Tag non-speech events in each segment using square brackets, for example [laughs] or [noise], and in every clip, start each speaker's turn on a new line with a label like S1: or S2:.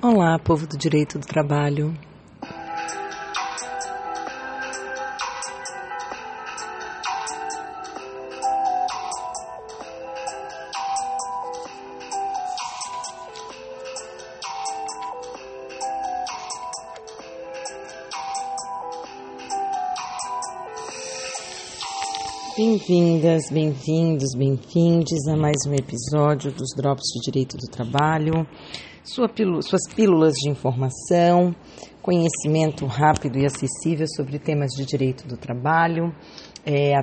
S1: Olá, povo do direito do trabalho. Bem-vindas, bem-vindos, bem-vindes a mais um episódio dos Drops de Direito do Trabalho. Sua pílula, suas pílulas de informação, conhecimento rápido e acessível sobre temas de direito do trabalho, é,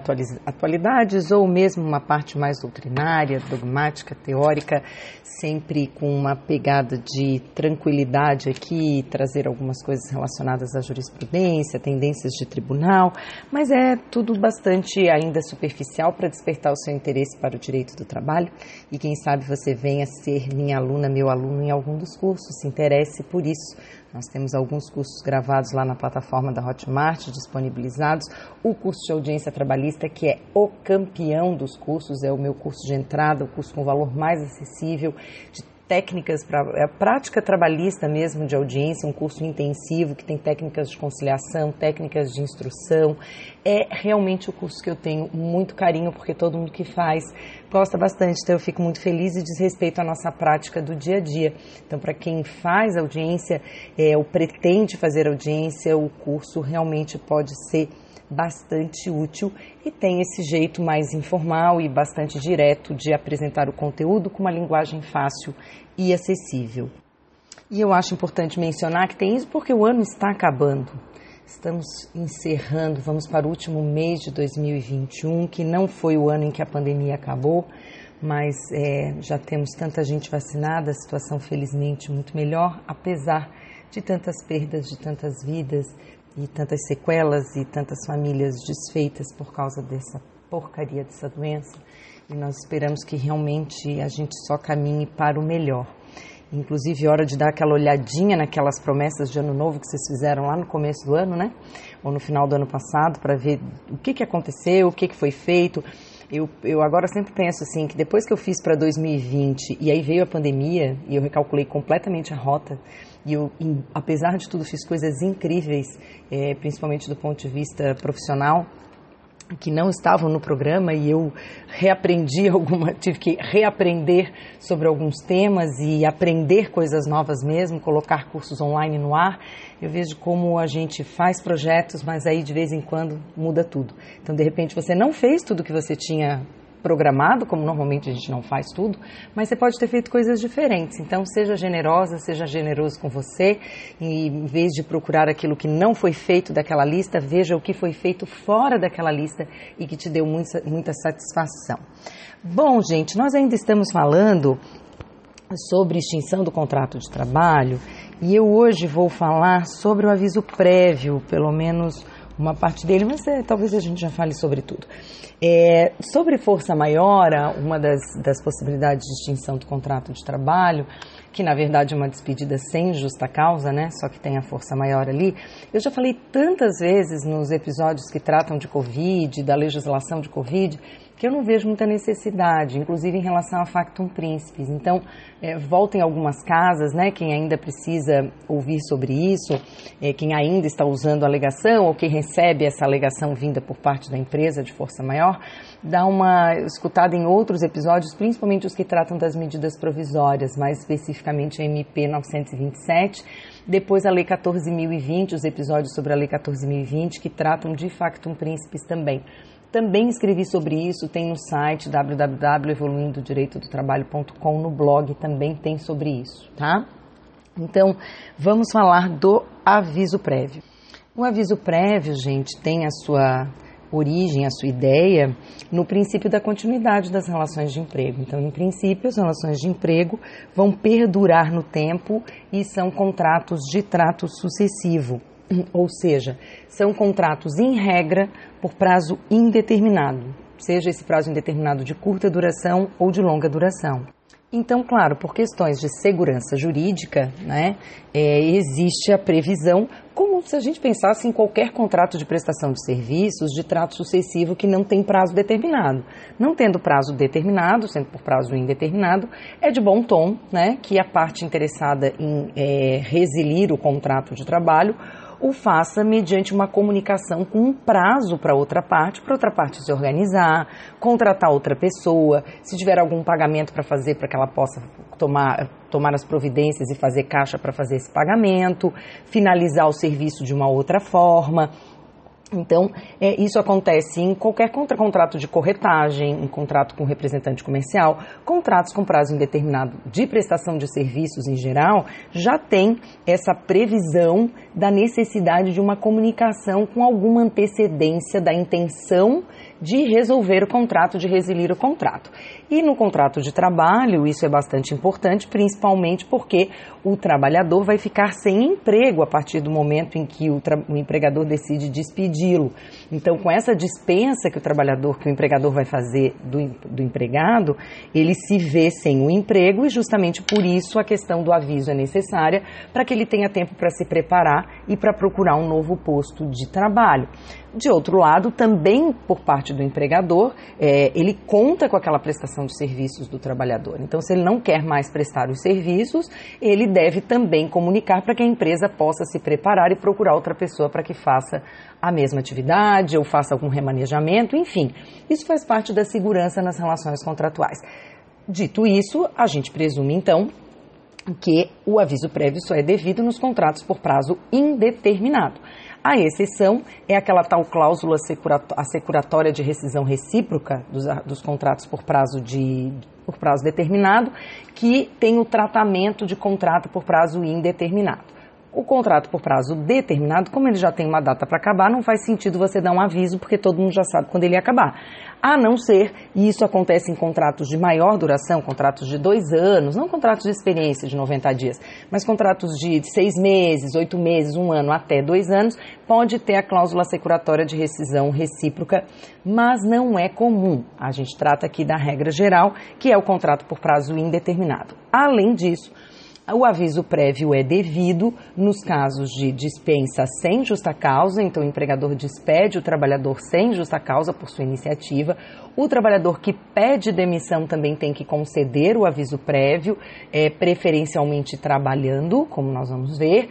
S1: atualidades ou mesmo uma parte mais doutrinária, dogmática, teórica, sempre com uma pegada de tranquilidade aqui, trazer algumas coisas relacionadas à jurisprudência, tendências de tribunal, mas é tudo bastante ainda superficial para despertar o seu interesse para o direito do trabalho. E quem sabe você venha ser minha aluna, meu aluno em algum dos cursos, se interesse por isso nós temos alguns cursos gravados lá na plataforma da Hotmart, disponibilizados. O curso de audiência trabalhista, que é o campeão dos cursos, é o meu curso de entrada, o curso com valor mais acessível, de técnicas para a é prática trabalhista mesmo de audiência, um curso intensivo que tem técnicas de conciliação, técnicas de instrução. É realmente o curso que eu tenho muito carinho porque todo mundo que faz gosta bastante, então eu fico muito feliz e diz respeito à nossa prática do dia a dia. Então, para quem faz audiência é, ou pretende fazer audiência, o curso realmente pode ser bastante útil e tem esse jeito mais informal e bastante direto de apresentar o conteúdo com uma linguagem fácil e acessível. E eu acho importante mencionar que tem isso porque o ano está acabando. Estamos encerrando, vamos para o último mês de 2021, que não foi o ano em que a pandemia acabou, mas é, já temos tanta gente vacinada, a situação felizmente muito melhor, apesar de tantas perdas, de tantas vidas, e tantas sequelas e tantas famílias desfeitas por causa dessa porcaria dessa doença. E nós esperamos que realmente a gente só caminhe para o melhor. Inclusive, hora de dar aquela olhadinha naquelas promessas de ano novo que vocês fizeram lá no começo do ano, né? Ou no final do ano passado, para ver o que, que aconteceu, o que, que foi feito. Eu, eu agora sempre penso assim, que depois que eu fiz para 2020 e aí veio a pandemia e eu recalculei completamente a rota, e eu, apesar de tudo, fiz coisas incríveis, é, principalmente do ponto de vista profissional, que não estavam no programa e eu reaprendi [laughs] alguma, tive que reaprender sobre alguns temas e aprender coisas novas mesmo, colocar cursos online no ar. Eu vejo como a gente faz projetos, mas aí de vez em quando muda tudo. Então, de repente, você não fez tudo que você tinha programado, como normalmente a gente não faz tudo, mas você pode ter feito coisas diferentes. Então, seja generosa, seja generoso com você e em vez de procurar aquilo que não foi feito daquela lista, veja o que foi feito fora daquela lista e que te deu muita, muita satisfação. Bom, gente, nós ainda estamos falando sobre extinção do contrato de trabalho e eu hoje vou falar sobre o aviso prévio, pelo menos uma parte dele, mas é, talvez a gente já fale sobre tudo. É, sobre força maior, uma das, das possibilidades de extinção do contrato de trabalho, que na verdade é uma despedida sem justa causa, né? Só que tem a força maior ali. Eu já falei tantas vezes nos episódios que tratam de Covid, da legislação de Covid, que eu não vejo muita necessidade, inclusive em relação a factum príncipes. Então, é, voltem algumas casas, né? Quem ainda precisa ouvir sobre isso, é, quem ainda está usando a alegação ou quem recebe essa alegação vinda por parte da empresa de força maior, dá uma escutada em outros episódios, principalmente os que tratam das medidas provisórias, mais especificamente a MP 927. Depois a Lei 14.020, os episódios sobre a Lei 14.020, que tratam de factum príncipes também. Também escrevi sobre isso, tem no site www.evoluindodireitodotrabalho.com, no blog também tem sobre isso, tá? Então, vamos falar do aviso prévio. O aviso prévio, gente, tem a sua origem, a sua ideia no princípio da continuidade das relações de emprego. Então, em princípio, as relações de emprego vão perdurar no tempo e são contratos de trato sucessivo, ou seja, são contratos em regra por prazo indeterminado, seja esse prazo indeterminado de curta duração ou de longa duração. Então, claro, por questões de segurança jurídica, né, é, existe a previsão, como se a gente pensasse em qualquer contrato de prestação de serviços de trato sucessivo que não tem prazo determinado. Não tendo prazo determinado, sendo por prazo indeterminado, é de bom tom né, que a parte interessada em é, resilir o contrato de trabalho o faça mediante uma comunicação com um prazo para outra parte, para outra parte se organizar, contratar outra pessoa, se tiver algum pagamento para fazer para que ela possa tomar, tomar as providências e fazer caixa para fazer esse pagamento, finalizar o serviço de uma outra forma. Então, é, isso acontece em qualquer contra, contrato de corretagem, em contrato com representante comercial, contratos com prazo indeterminado de prestação de serviços em geral, já tem essa previsão da necessidade de uma comunicação com alguma antecedência da intenção de resolver o contrato, de resilir o contrato. E no contrato de trabalho, isso é bastante importante, principalmente porque o trabalhador vai ficar sem emprego a partir do momento em que o, o empregador decide despedi-lo. Então, com essa dispensa que o trabalhador, que o empregador vai fazer do, do empregado, ele se vê sem o emprego e justamente por isso a questão do aviso é necessária para que ele tenha tempo para se preparar e para procurar um novo posto de trabalho. De outro lado, também por parte do empregador, é, ele conta com aquela prestação de serviços do trabalhador. Então, se ele não quer mais prestar os serviços, ele deve também comunicar para que a empresa possa se preparar e procurar outra pessoa para que faça a mesma atividade ou faça algum remanejamento, enfim. Isso faz parte da segurança nas relações contratuais. Dito isso, a gente presume então que o aviso prévio só é devido nos contratos por prazo indeterminado. A exceção é aquela tal cláusula assecuratória de rescisão recíproca dos, dos contratos por prazo, de, por prazo determinado, que tem o tratamento de contrato por prazo indeterminado. O contrato por prazo determinado, como ele já tem uma data para acabar, não faz sentido você dar um aviso, porque todo mundo já sabe quando ele acabar. A não ser, e isso acontece em contratos de maior duração, contratos de dois anos, não contratos de experiência de 90 dias, mas contratos de seis meses, oito meses, um ano até dois anos, pode ter a cláusula securatória de rescisão recíproca, mas não é comum. A gente trata aqui da regra geral, que é o contrato por prazo indeterminado. Além disso, o aviso prévio é devido nos casos de dispensa sem justa causa, então o empregador despede o trabalhador sem justa causa por sua iniciativa. O trabalhador que pede demissão também tem que conceder o aviso prévio, é, preferencialmente trabalhando, como nós vamos ver.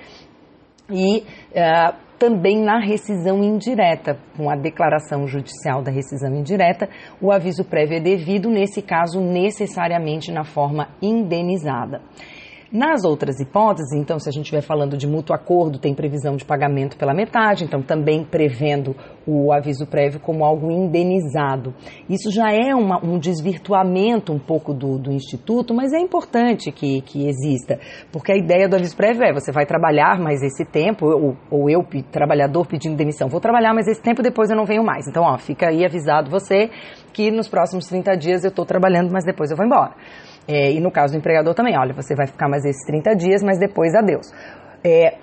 S1: E uh, também na rescisão indireta, com a declaração judicial da rescisão indireta, o aviso prévio é devido, nesse caso, necessariamente na forma indenizada. Nas outras hipóteses, então, se a gente estiver falando de mútuo acordo, tem previsão de pagamento pela metade, então também prevendo o aviso prévio como algo indenizado. Isso já é uma, um desvirtuamento um pouco do, do Instituto, mas é importante que, que exista, porque a ideia do aviso prévio é você vai trabalhar mais esse tempo, ou, ou eu, trabalhador, pedindo demissão, vou trabalhar mais esse tempo, depois eu não venho mais. Então, ó, fica aí avisado você que nos próximos 30 dias eu estou trabalhando, mas depois eu vou embora. É, e no caso do empregador também, olha, você vai ficar mais esses 30 dias, mas depois adeus. É,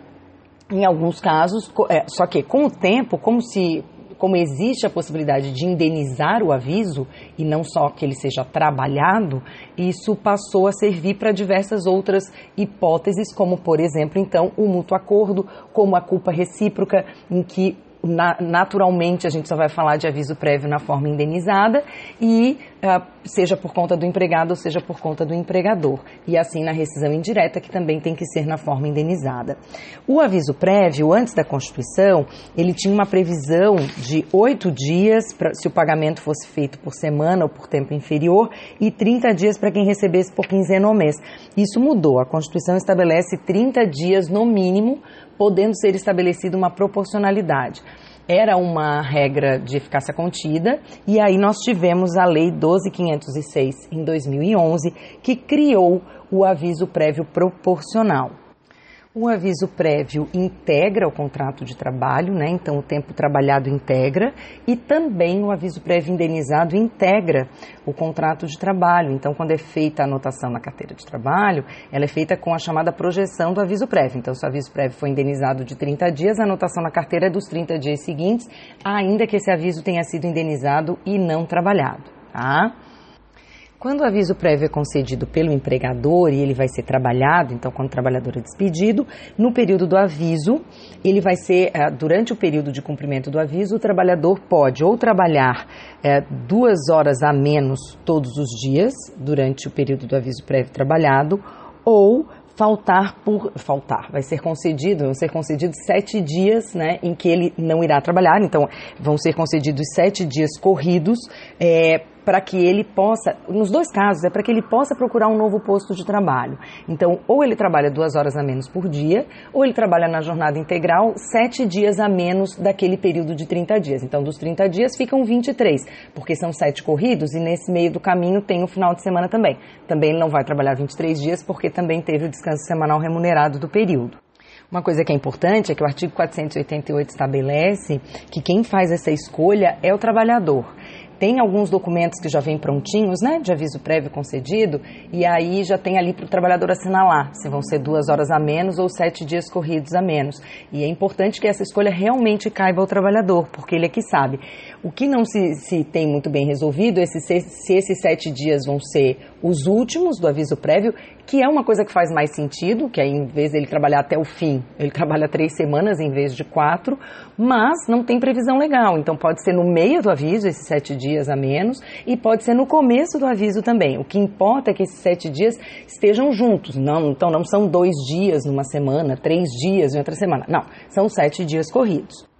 S1: em alguns casos, é, só que com o tempo, como se como existe a possibilidade de indenizar o aviso e não só que ele seja trabalhado, isso passou a servir para diversas outras hipóteses, como por exemplo, então, o mútuo acordo, como a culpa recíproca, em que na, naturalmente a gente só vai falar de aviso prévio na forma indenizada e seja por conta do empregado ou seja por conta do empregador. E assim na rescisão indireta, que também tem que ser na forma indenizada. O aviso prévio, antes da Constituição, ele tinha uma previsão de oito dias pra, se o pagamento fosse feito por semana ou por tempo inferior e 30 dias para quem recebesse por quinzena ou mês. Isso mudou. A Constituição estabelece 30 dias no mínimo podendo ser estabelecida uma proporcionalidade. Era uma regra de eficácia contida, e aí nós tivemos a Lei 12.506 em 2011, que criou o aviso prévio proporcional. O aviso prévio integra o contrato de trabalho, né? então o tempo trabalhado integra, e também o aviso prévio indenizado integra o contrato de trabalho. Então, quando é feita a anotação na carteira de trabalho, ela é feita com a chamada projeção do aviso prévio. Então, se o aviso prévio foi indenizado de 30 dias, a anotação na carteira é dos 30 dias seguintes, ainda que esse aviso tenha sido indenizado e não trabalhado. Tá? Quando o aviso prévio é concedido pelo empregador e ele vai ser trabalhado, então quando o trabalhador é despedido, no período do aviso, ele vai ser, eh, durante o período de cumprimento do aviso, o trabalhador pode ou trabalhar é, duas horas a menos todos os dias, durante o período do aviso prévio trabalhado, ou faltar por faltar, vai ser concedido, vão ser concedidos sete dias, né, em que ele não irá trabalhar. Então, vão ser concedidos sete dias corridos é, para que ele possa, nos dois casos, é para que ele possa procurar um novo posto de trabalho. Então, ou ele trabalha duas horas a menos por dia, ou ele trabalha na jornada integral sete dias a menos daquele período de 30 dias. Então, dos 30 dias ficam 23, porque são sete corridos e nesse meio do caminho tem o final de semana também. Também ele não vai trabalhar 23 dias, porque também teve o descanso semanal remunerado do período. Uma coisa que é importante é que o artigo 488 estabelece que quem faz essa escolha é o trabalhador tem alguns documentos que já vêm prontinhos, né, de aviso prévio concedido, e aí já tem ali para o trabalhador assinalar se vão ser duas horas a menos ou sete dias corridos a menos. E é importante que essa escolha realmente caiba ao trabalhador, porque ele é que sabe. O que não se, se tem muito bem resolvido é se, se esses sete dias vão ser os últimos do aviso prévio, que é uma coisa que faz mais sentido, que aí em vez dele trabalhar até o fim, ele [laughs] trabalha três semanas em vez de quatro, mas não tem previsão legal. Então pode ser no meio do aviso, esses sete dias a menos, e pode ser no começo do aviso também. O que importa é que esses sete dias estejam juntos. Não, então não são dois dias numa semana, três dias em outra semana. Não, são sete dias corridos.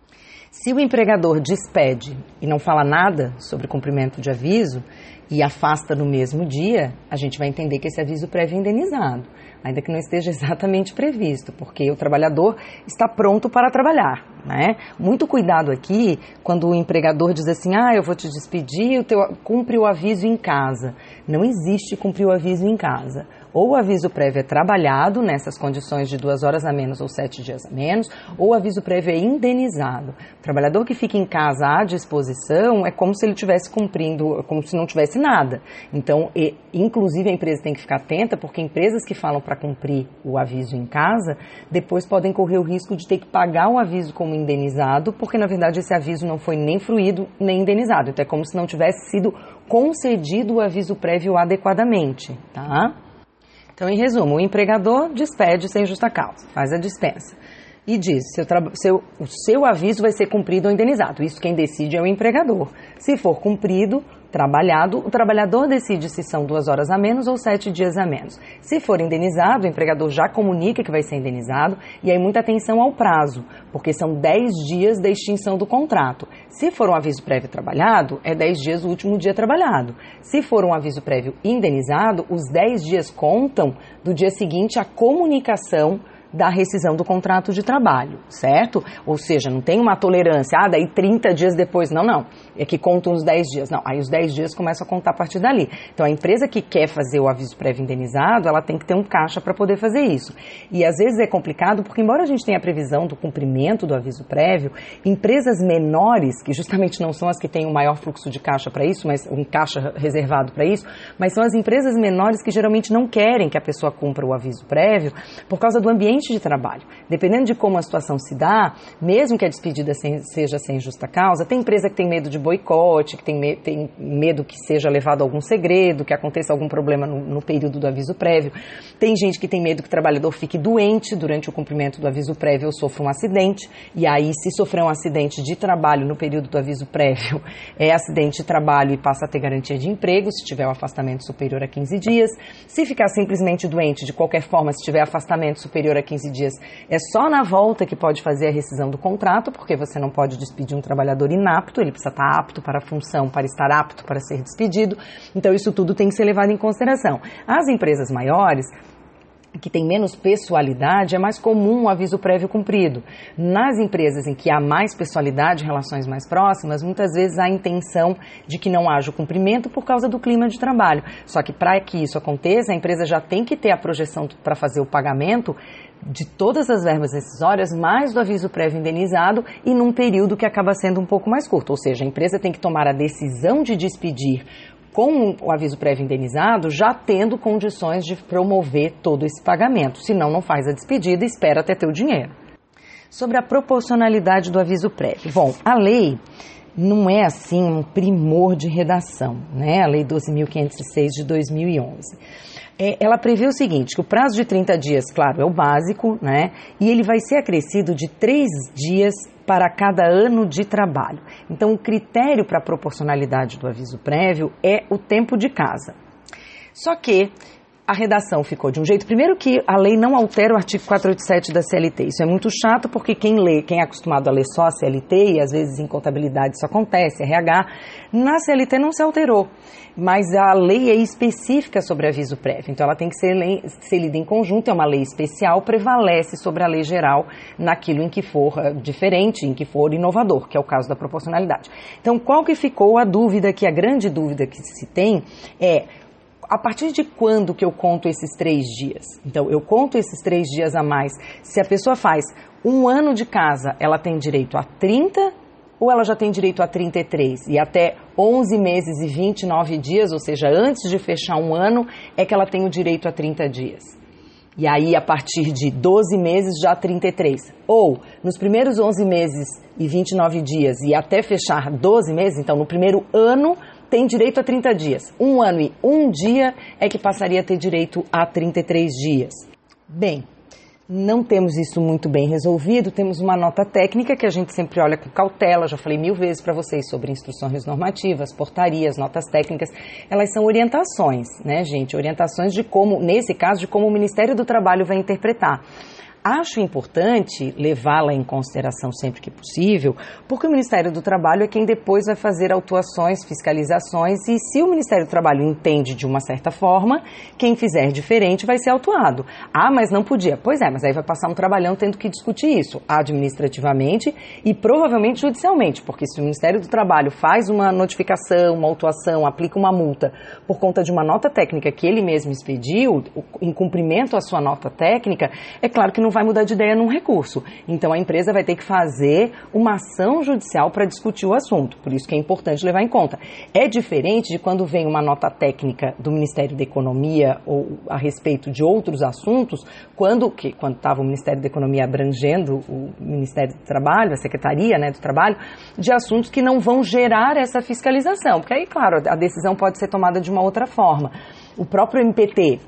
S1: Se o empregador despede e não fala nada sobre cumprimento de aviso e afasta no mesmo dia, a gente vai entender que esse aviso prévio é indenizado, ainda que não esteja [laughs] exatamente previsto, porque o trabalhador está pronto para trabalhar. Né? Muito cuidado aqui quando o empregador diz assim: ah, eu vou te despedir, o teu, cumpre o aviso em casa. Não existe cumprir o aviso em casa ou o aviso prévio é trabalhado nessas condições de duas horas a menos ou sete dias a menos, ou o aviso prévio é indenizado. O trabalhador que fica em casa à disposição é como se ele estivesse cumprindo, como se não tivesse nada. Então, e, inclusive a empresa tem que ficar atenta, porque empresas que falam para cumprir o aviso em casa, depois podem correr o risco de ter que pagar o aviso como indenizado, porque na verdade esse aviso não foi nem fruído nem indenizado. Então é como se não tivesse sido concedido o aviso prévio adequadamente, tá? Então, em resumo, o empregador despede sem justa causa, faz a dispensa e diz: seu seu, o seu aviso vai ser cumprido ou indenizado. Isso quem decide é o empregador. Se for cumprido, trabalhado, o trabalhador decide se são duas horas a menos ou sete dias a menos. Se for indenizado, o empregador já comunica que vai ser indenizado e aí muita atenção ao prazo, porque são dez dias da extinção do contrato. Se for um aviso prévio trabalhado, é dez dias o último dia trabalhado. Se for um aviso prévio indenizado, os dez dias contam do dia seguinte à comunicação da rescisão do contrato de trabalho, certo? Ou seja, não tem uma tolerância, ah, daí 30 dias depois, não, não, é que contam os 10 dias, não, aí os 10 dias começam a contar a partir dali. Então, a empresa que quer fazer o aviso prévio indenizado, ela tem que ter um caixa para poder fazer isso. E às vezes é complicado, porque embora a gente tenha a previsão do cumprimento do aviso prévio, empresas menores, que justamente não são as que têm o maior fluxo de caixa para isso, mas um caixa reservado para isso, mas são as empresas menores que geralmente não querem que a pessoa cumpra o aviso prévio por causa do ambiente ambiente de trabalho. Dependendo de como a situação se dá, mesmo que a despedida seja sem justa causa, tem empresa que tem medo de boicote, que tem, tem medo que seja levado algum segredo, que aconteça algum problema no, no período do aviso prévio. Tem gente que tem medo que o trabalhador fique doente durante o cumprimento do aviso prévio ou sofra um acidente. E aí, se sofrer um acidente de trabalho no período do aviso prévio, é acidente de trabalho e passa a ter garantia de emprego, se tiver um afastamento superior a 15 dias. Se ficar simplesmente doente, de qualquer forma, se tiver afastamento superior a 15 dias, é só na volta que pode fazer a rescisão do contrato, porque você não pode despedir um trabalhador inapto, ele precisa estar apto para a função, para estar apto para ser despedido. Então, isso tudo tem que ser levado em consideração. As empresas maiores, que tem menos pessoalidade, é mais comum o aviso prévio cumprido. Nas empresas em que há mais pessoalidade, relações mais próximas, muitas vezes há a intenção de que não haja o cumprimento por causa do clima de trabalho. Só que para que isso aconteça, a empresa já tem que ter a projeção para fazer o pagamento de todas as verbas decisórias, mais do aviso prévio indenizado e num período que acaba sendo um pouco mais curto. Ou seja, a empresa tem que tomar a decisão de despedir com o aviso prévio indenizado, já tendo condições de promover todo esse pagamento. Senão, não faz a despedida e espera até ter o dinheiro. Sobre a proporcionalidade do aviso prévio. Bom, a lei não é assim um primor de redação, né? A Lei 12.506 de 2011. É, ela prevê o seguinte, que o prazo de 30 dias, claro, é o básico, né? E ele vai ser acrescido de três dias para cada ano de trabalho. Então, o critério para a proporcionalidade do aviso prévio é o tempo de casa. Só que a redação ficou de um jeito. Primeiro que a lei não altera o artigo 487 da CLT. Isso é muito chato porque quem lê, quem é acostumado a ler só a CLT, e às vezes em contabilidade isso acontece, RH, na CLT não se alterou. Mas a lei é específica sobre aviso prévio, então ela tem que ser, lei, ser lida em conjunto, é uma lei especial, prevalece sobre a lei geral naquilo em que for uh, diferente, em que for inovador, que é o caso da proporcionalidade. Então, qual que ficou a dúvida, que a grande dúvida que se tem é a partir de quando que eu conto esses três dias? Então, eu conto esses três dias a mais. Se a pessoa faz um ano de casa, ela tem direito a 30 ou ela já tem direito a 33 e até 11 meses e 29 dias, ou seja, antes de fechar um ano, é que ela tem o direito a 30 dias. E aí, a partir de 12 meses, já 33. Ou, nos primeiros 11 meses e 29 dias e até fechar 12 meses, então no primeiro ano, tem direito a 30 dias. Um ano e um dia é que passaria a ter direito a 33 dias. Bem, não temos isso muito bem resolvido, temos uma nota técnica que a gente sempre olha com cautela, já falei mil vezes para vocês sobre instruções normativas, portarias, notas técnicas, elas são orientações, né, gente? Orientações de como, nesse caso, de como o Ministério do Trabalho vai interpretar. Acho importante levá-la em consideração sempre que possível, porque o Ministério do Trabalho é quem depois vai fazer autuações, fiscalizações, e se o Ministério do Trabalho entende de uma certa forma, quem fizer diferente vai ser autuado. Ah, mas não podia. Pois é, mas aí vai passar um trabalhão tendo que discutir isso administrativamente e provavelmente judicialmente, porque se o Ministério do Trabalho faz uma notificação, uma autuação, aplica uma multa por conta de uma nota técnica que ele mesmo expediu, em cumprimento à sua nota técnica, é claro que não vai mudar de ideia num recurso. Então a empresa vai ter que fazer uma ação judicial para discutir o assunto. Por isso que é importante levar em conta. É diferente de quando vem uma nota técnica do Ministério da Economia ou a respeito de outros assuntos, quando que quando estava o Ministério da Economia abrangendo o Ministério do Trabalho, a Secretaria né, do Trabalho, de assuntos que não vão gerar essa fiscalização. Porque aí, claro, a decisão pode ser tomada de uma outra forma. O próprio MPT,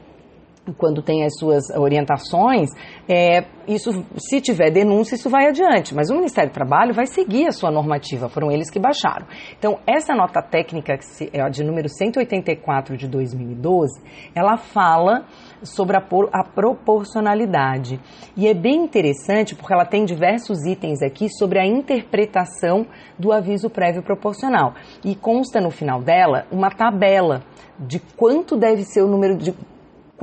S1: quando tem as suas orientações, é, isso, se tiver denúncia, isso vai adiante. Mas o Ministério do Trabalho vai seguir a sua normativa, foram eles que baixaram. Então, essa nota técnica, que é de número 184 de 2012, ela fala sobre a, a proporcionalidade. E é bem interessante porque ela tem diversos itens aqui sobre a interpretação do aviso prévio proporcional. E consta no final dela uma tabela de quanto deve ser o número de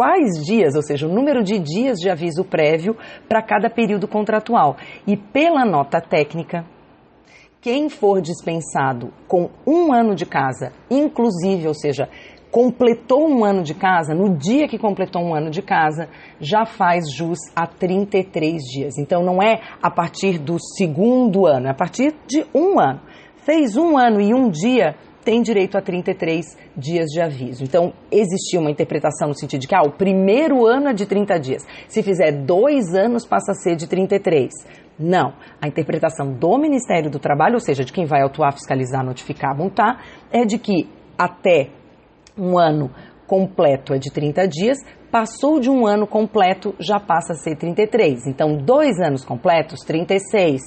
S1: quais dias, ou seja, o número de dias de aviso prévio para cada período contratual. E pela nota técnica, quem for dispensado com um ano de casa, inclusive, ou seja, completou um ano de casa, no dia que completou um ano de casa, já faz jus a 33 dias. Então não é a partir do segundo ano, é a partir de um ano. Fez um ano e um dia, tem direito a 33 dias de aviso. Então, existia uma interpretação no sentido de que ah, o primeiro ano é de 30 dias. Se fizer dois anos, passa a ser de 33. Não. A interpretação do Ministério do Trabalho, ou seja, de quem vai autuar, fiscalizar, notificar, multar, é de que até um ano completo é de 30 dias, passou de um ano completo, já passa a ser 33. Então, dois anos completos, 36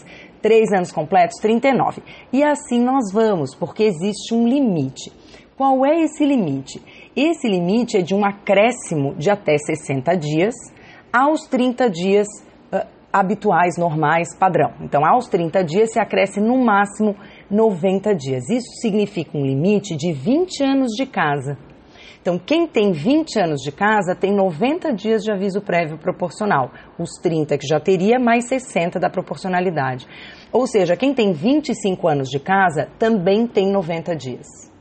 S1: três anos completos, 39. E assim nós vamos, porque existe um limite. Qual é esse limite? Esse limite é de um acréscimo de até 60 dias aos 30 dias habituais, normais, padrão. Então, aos 30 dias se acresce no máximo 90 dias. Isso significa um limite de 20 anos de casa. Então, quem tem 20 anos de casa tem 90 dias de aviso prévio proporcional, os 30 que já teria, mais 60 da proporcionalidade. Ou seja, quem tem 25 anos de casa também tem 90 dias.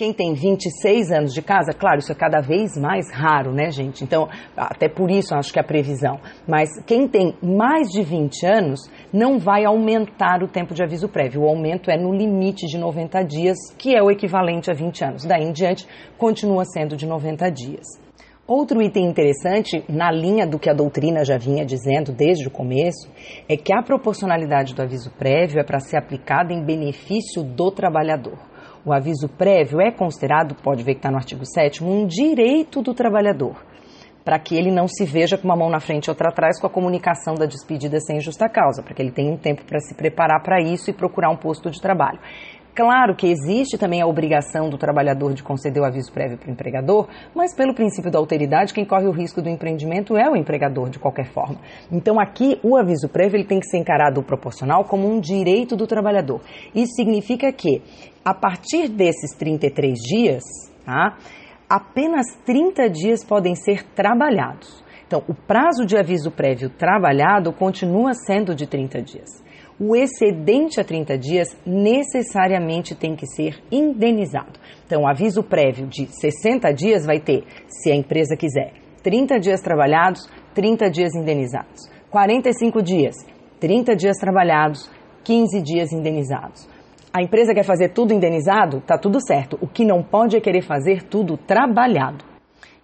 S1: Quem tem 26 anos de casa, claro, isso é cada vez mais raro, né, gente? Então, até por isso acho que é a previsão. Mas quem tem mais de 20 anos não vai aumentar o tempo de aviso prévio. O aumento é no limite de 90 dias, que é o equivalente a 20 anos. Daí em diante, continua sendo de 90 dias. Outro item interessante, na linha do que a doutrina já vinha dizendo desde o começo, é que a proporcionalidade do aviso prévio é para ser aplicada em benefício do trabalhador. O aviso prévio é considerado, pode ver que está no artigo 7, um direito do trabalhador, para que ele não se veja com uma mão na frente e outra atrás com a comunicação da despedida sem justa causa, para que ele tenha um tempo para se preparar para isso e procurar um posto de trabalho. Claro que existe também a obrigação do trabalhador de conceder o aviso prévio para o empregador, mas pelo princípio da alteridade, quem corre o risco do empreendimento é o empregador de qualquer forma. Então aqui o aviso prévio ele tem que ser encarado proporcional como um direito do trabalhador. Isso significa que a partir desses 33 dias, tá, apenas 30 dias podem ser trabalhados. Então, o prazo de aviso prévio trabalhado continua sendo de 30 dias o excedente a 30 dias necessariamente tem que ser indenizado. Então, aviso prévio de 60 dias vai ter, se a empresa quiser, 30 dias trabalhados, 30 dias indenizados. 45 dias, 30 dias trabalhados, 15 dias indenizados. A empresa quer fazer tudo indenizado? Tá tudo certo. O que não pode é querer fazer tudo trabalhado.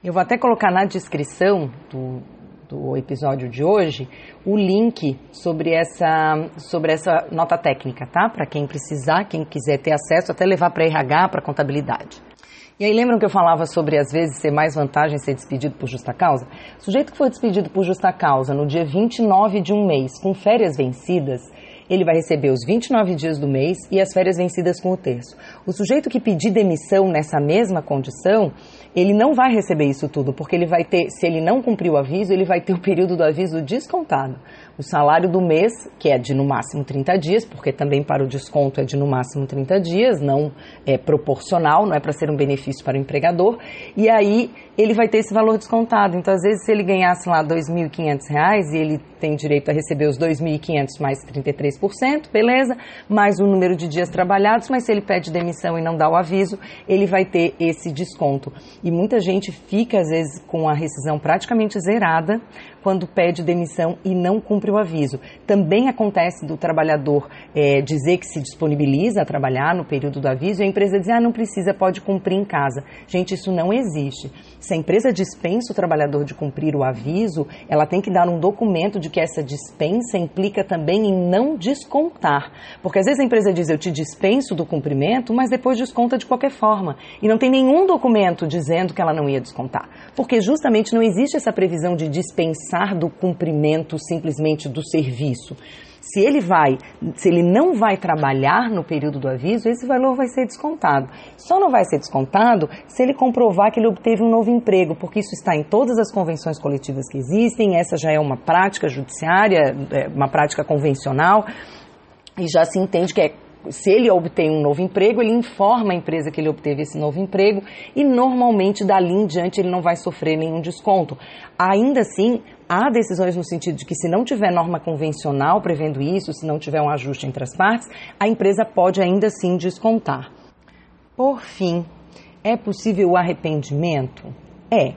S1: Eu vou até colocar na descrição do, do episódio de hoje o link sobre essa, sobre essa nota técnica, tá? Para quem precisar, quem quiser ter acesso, até levar para RH, para contabilidade. E aí lembram que eu falava sobre às vezes ser mais vantagem ser despedido por justa causa? O sujeito que foi despedido por justa causa no dia 29 de um mês, com férias vencidas, ele vai receber os 29 dias do mês e as férias vencidas com o terço. O sujeito que pedir demissão nessa mesma condição, ele não vai receber isso tudo, porque ele vai ter, se ele não cumprir o aviso, ele vai ter o período do aviso descontado. O salário do mês, que é de no máximo 30 dias, porque também para o desconto é de no máximo 30 dias, não é proporcional, não é para ser um benefício para o empregador, e aí ele vai ter esse valor descontado. Então, às vezes, se ele ganhasse lá R$ 2.500 e ele tem direito a receber os 2.500 mais 33%, beleza, mais o número de dias trabalhados, mas se ele pede demissão e não dá o aviso, ele vai ter esse desconto. E muita gente fica, às vezes, com a rescisão praticamente zerada quando pede demissão e não cumpre o aviso. Também acontece do trabalhador é, dizer que se disponibiliza a trabalhar no período do aviso e a empresa diz, ah, não precisa, pode cumprir em casa. Gente, isso não existe. Se a empresa dispensa o trabalhador de cumprir o aviso, ela tem que dar um documento de que essa dispensa implica também em não descontar. Porque às vezes a empresa diz, eu te dispenso do cumprimento, mas depois desconta de qualquer forma. E não tem nenhum documento dizendo que ela não ia descontar. Porque justamente não existe essa previsão de dispensar do cumprimento simplesmente do serviço. Se ele vai, se ele não vai trabalhar no período do aviso, esse valor vai ser descontado. Só não vai ser descontado se ele comprovar que ele obteve um novo emprego, porque isso está em todas as convenções coletivas que existem, essa já é uma prática judiciária, é uma prática convencional, e já se entende que é se ele obtém um novo emprego, ele informa a empresa que ele obteve esse novo emprego e normalmente dali em diante ele não vai sofrer nenhum desconto. Ainda assim, há decisões no sentido de que se não tiver norma convencional prevendo isso, se não tiver um ajuste entre as partes, a empresa pode ainda assim descontar. Por fim, é possível o arrependimento? É.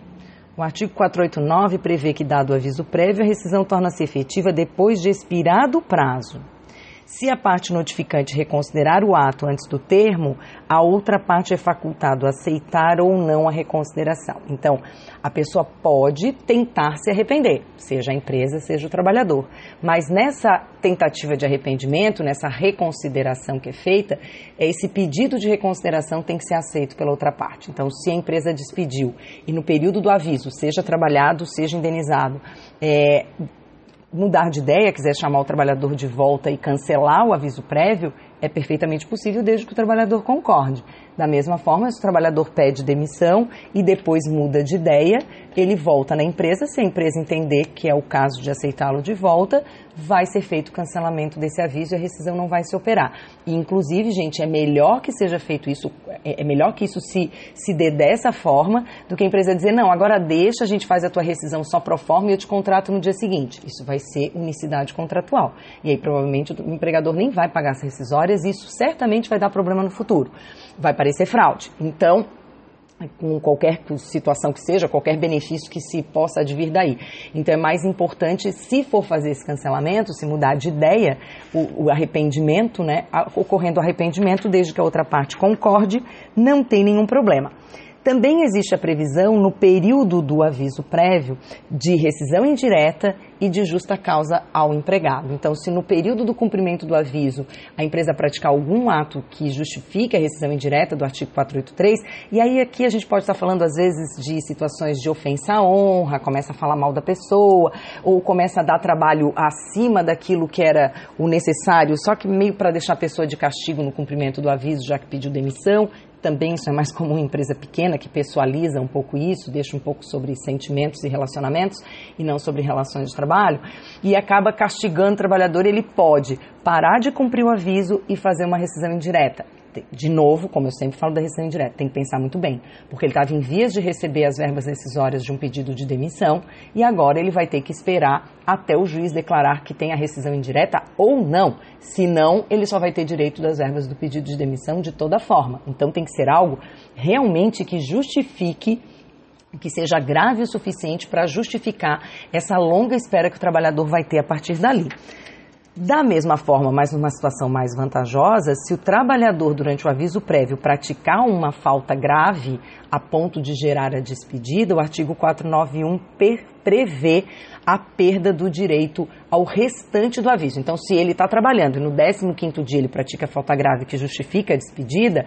S1: O artigo 489 prevê que, dado o aviso prévio, a rescisão torna-se efetiva depois de expirado o prazo. Se a parte notificante reconsiderar o ato antes do termo, a outra parte é facultado aceitar ou não a reconsideração. Então, a pessoa pode tentar se arrepender, seja a empresa, seja o trabalhador. Mas nessa tentativa de arrependimento, nessa reconsideração que é feita, esse pedido de reconsideração tem que ser aceito pela outra parte. Então, se a empresa despediu e no período do aviso, seja trabalhado, seja indenizado, é, mudar de ideia, quiser chamar o trabalhador de volta e cancelar o aviso prévio, é perfeitamente possível desde que o trabalhador concorde. Da mesma forma, se o trabalhador pede demissão e depois muda de ideia, ele volta na empresa. Se a empresa entender que é o caso de aceitá-lo de volta, vai ser feito o cancelamento desse aviso e a rescisão não vai se operar. E, inclusive, gente, é melhor que seja feito isso, é, é melhor que isso se, se dê dessa forma do que a empresa dizer, não, agora deixa, a gente faz a tua rescisão só pro forma e eu te contrato no dia seguinte. Isso vai ser unicidade contratual. E aí, provavelmente, o empregador nem vai pagar as rescisórias e isso certamente vai dar problema no futuro. Vai parecer fraude. Então, com qualquer situação que seja, qualquer benefício que se possa advir daí. Então é mais importante, se for fazer esse cancelamento, se mudar de ideia, o, o arrependimento, né, ocorrendo arrependimento, desde que a outra parte concorde, não tem nenhum problema. Também existe a previsão no período do aviso prévio de rescisão indireta e de justa causa ao empregado. Então, se no período do cumprimento do aviso a empresa praticar algum ato que justifique a rescisão indireta do artigo 483, e aí aqui a gente pode estar falando às vezes de situações de ofensa à honra, começa a falar mal da pessoa, ou começa a dar trabalho acima daquilo que era o necessário, só que meio para deixar a pessoa de castigo no cumprimento do aviso, já que pediu demissão. Também isso é mais comum em empresa pequena, que pessoaliza um pouco isso, deixa um pouco sobre sentimentos e relacionamentos e não sobre relações de trabalho, e acaba castigando o trabalhador. Ele pode parar de cumprir o aviso e fazer uma rescisão indireta de novo, como eu sempre falo da rescisão indireta, tem que pensar muito bem, porque ele estava em vias de receber as verbas decisórias de um pedido de demissão e agora ele vai ter que esperar até o juiz declarar que tem a rescisão indireta ou não. Se não, ele só vai ter direito das verbas do pedido de demissão de toda forma. Então tem que ser algo realmente que justifique que seja grave o suficiente para justificar essa longa espera que o trabalhador vai ter a partir dali. Da mesma forma, mas numa situação mais vantajosa, se o trabalhador, durante o aviso prévio, praticar uma falta grave a ponto de gerar a despedida, o artigo 491 prevê a perda do direito ao restante do aviso. Então, se ele está trabalhando e no 15º dia ele pratica falta grave que justifica a despedida,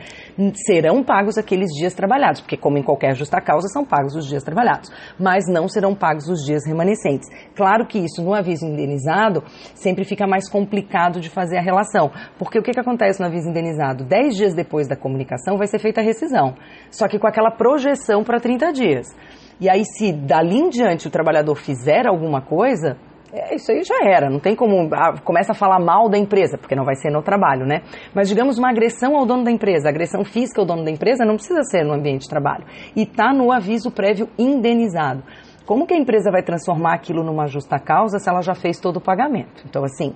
S1: serão pagos aqueles dias trabalhados, porque como em qualquer justa causa, são pagos os dias trabalhados, mas não serão pagos os dias remanescentes. Claro que isso no aviso indenizado sempre fica mais complicado de fazer a relação, porque o que, que acontece no aviso indenizado? Dez dias depois da comunicação vai ser feita a rescisão, só que com aquela projeção para 30 dias. E aí, se dali em diante o trabalhador fizer alguma coisa, é, isso aí já era, não tem como. Ah, começa a falar mal da empresa, porque não vai ser no trabalho, né? Mas digamos uma agressão ao dono da empresa, agressão física ao dono da empresa não precisa ser no ambiente de trabalho. E está no aviso prévio indenizado. Como que a empresa vai transformar aquilo numa justa causa se ela já fez todo o pagamento? Então, assim,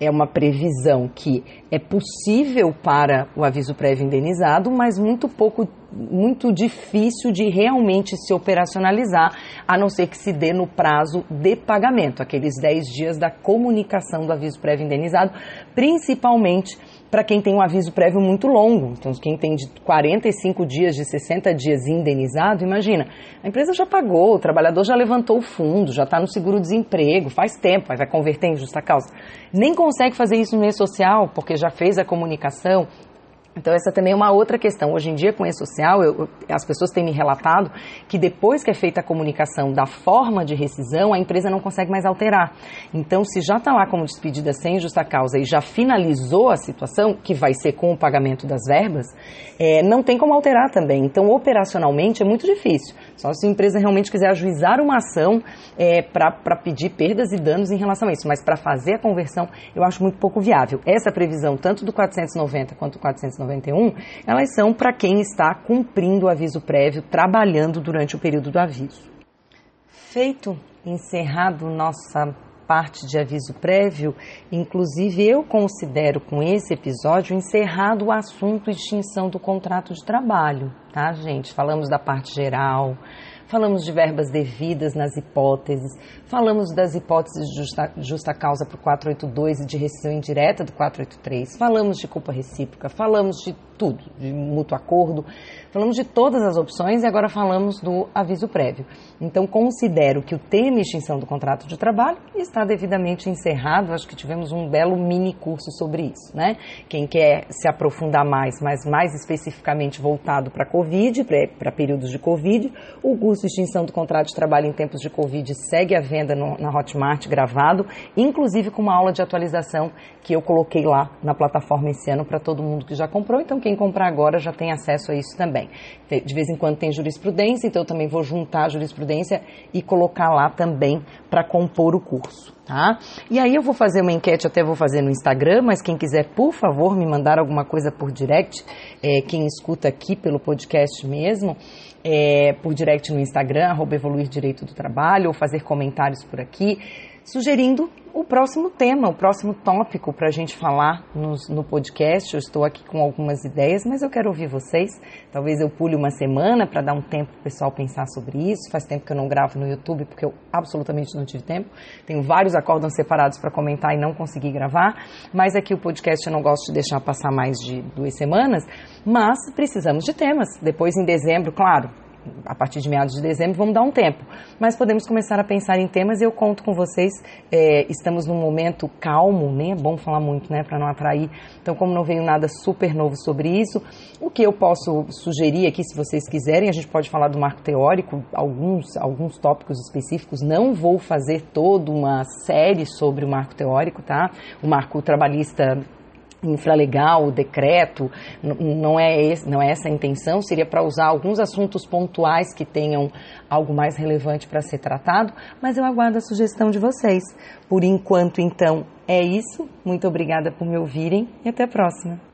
S1: é uma previsão que é possível para o aviso prévio indenizado, mas muito pouco, muito difícil de realmente se operacionalizar, a não ser que se dê no prazo de pagamento, aqueles 10 dias da comunicação do aviso prévio indenizado, principalmente para quem tem um aviso prévio muito longo. Então, quem tem de 45 dias, de 60 dias indenizado, imagina, a empresa já pagou, o trabalhador já levantou o fundo, já está no seguro-desemprego, faz tempo, vai converter em justa causa. Nem consegue fazer isso no meio social, porque já fez a comunicação, então, essa também é uma outra questão. Hoje em dia, com o e-social, eu, as pessoas têm me relatado que depois que é feita a comunicação da forma de rescisão, a empresa não consegue mais alterar. Então, se já está lá como despedida sem justa causa e já finalizou a situação, que vai ser com o pagamento das verbas, é, não tem como alterar também. Então, operacionalmente, é muito difícil. Só se a empresa realmente quiser ajuizar uma ação é, para pedir perdas e danos em relação a isso. Mas para fazer a conversão, eu acho muito pouco viável. Essa previsão, tanto do 490 quanto do 491, elas são para quem está cumprindo o aviso prévio, trabalhando durante o período do aviso. Feito, encerrado nossa parte de aviso prévio, inclusive eu considero com esse episódio encerrado o assunto extinção do contrato de trabalho, tá, gente? Falamos da parte geral, falamos de verbas devidas nas hipóteses, falamos das hipóteses de justa, justa causa para o 482 e de rescisão indireta do 483, falamos de culpa recíproca, falamos de tudo, de mútuo acordo, falamos de todas as opções e agora falamos do aviso prévio. Então, considero que o tema extinção do contrato de trabalho está devidamente encerrado. Acho que tivemos um belo mini curso sobre isso, né? Quem quer se aprofundar mais, mas mais especificamente voltado para Covid, para períodos de Covid, o curso Extinção do Contrato de Trabalho em Tempos de Covid segue à venda no, na Hotmart gravado, inclusive com uma aula de atualização que eu coloquei lá na plataforma esse ano para todo mundo que já comprou. Então, quem comprar agora já tem acesso a isso também. De vez em quando tem jurisprudência, então eu também vou juntar a jurisprudência e colocar lá também para compor o curso. Tá? E aí eu vou fazer uma enquete, até vou fazer no Instagram, mas quem quiser, por favor, me mandar alguma coisa por direct, é, quem escuta aqui pelo podcast mesmo, é, por direct no Instagram, arroba evoluir direito do trabalho, ou fazer comentários por aqui sugerindo o próximo tema, o próximo tópico para a gente falar no, no, podcast. Eu estou aqui com algumas ideias, mas eu quero ouvir vocês. Talvez eu pule uma semana para dar um tempo para o pessoal pensar sobre isso. Faz tempo que eu não gravo no YouTube porque eu absolutamente não tive tempo. Tenho vários acórdãos separados para comentar e não consegui gravar. Mas aqui o podcast eu não gosto de deixar passar mais de duas semanas. Mas precisamos de temas. Depois, em dezembro, claro, a partir de meados de dezembro, vamos dar um tempo. Mas podemos começar a pensar em temas e eu conto com vocês. É, estamos num momento calmo, nem é bom falar muito, né, para não atrair. Então, como não veio nada super novo sobre isso, o que eu posso sugerir aqui, se vocês quiserem, a gente pode falar do marco teórico, alguns, alguns tópicos específicos. Não vou fazer toda uma série sobre o marco teórico, tá? O marco trabalhista infralegal, o decreto, não é, esse, não é essa a intenção, seria para usar alguns assuntos pontuais que tenham algo mais relevante para ser tratado, mas eu aguardo a sugestão de vocês. Por enquanto, então, é isso. Muito obrigada por me ouvirem e até a próxima.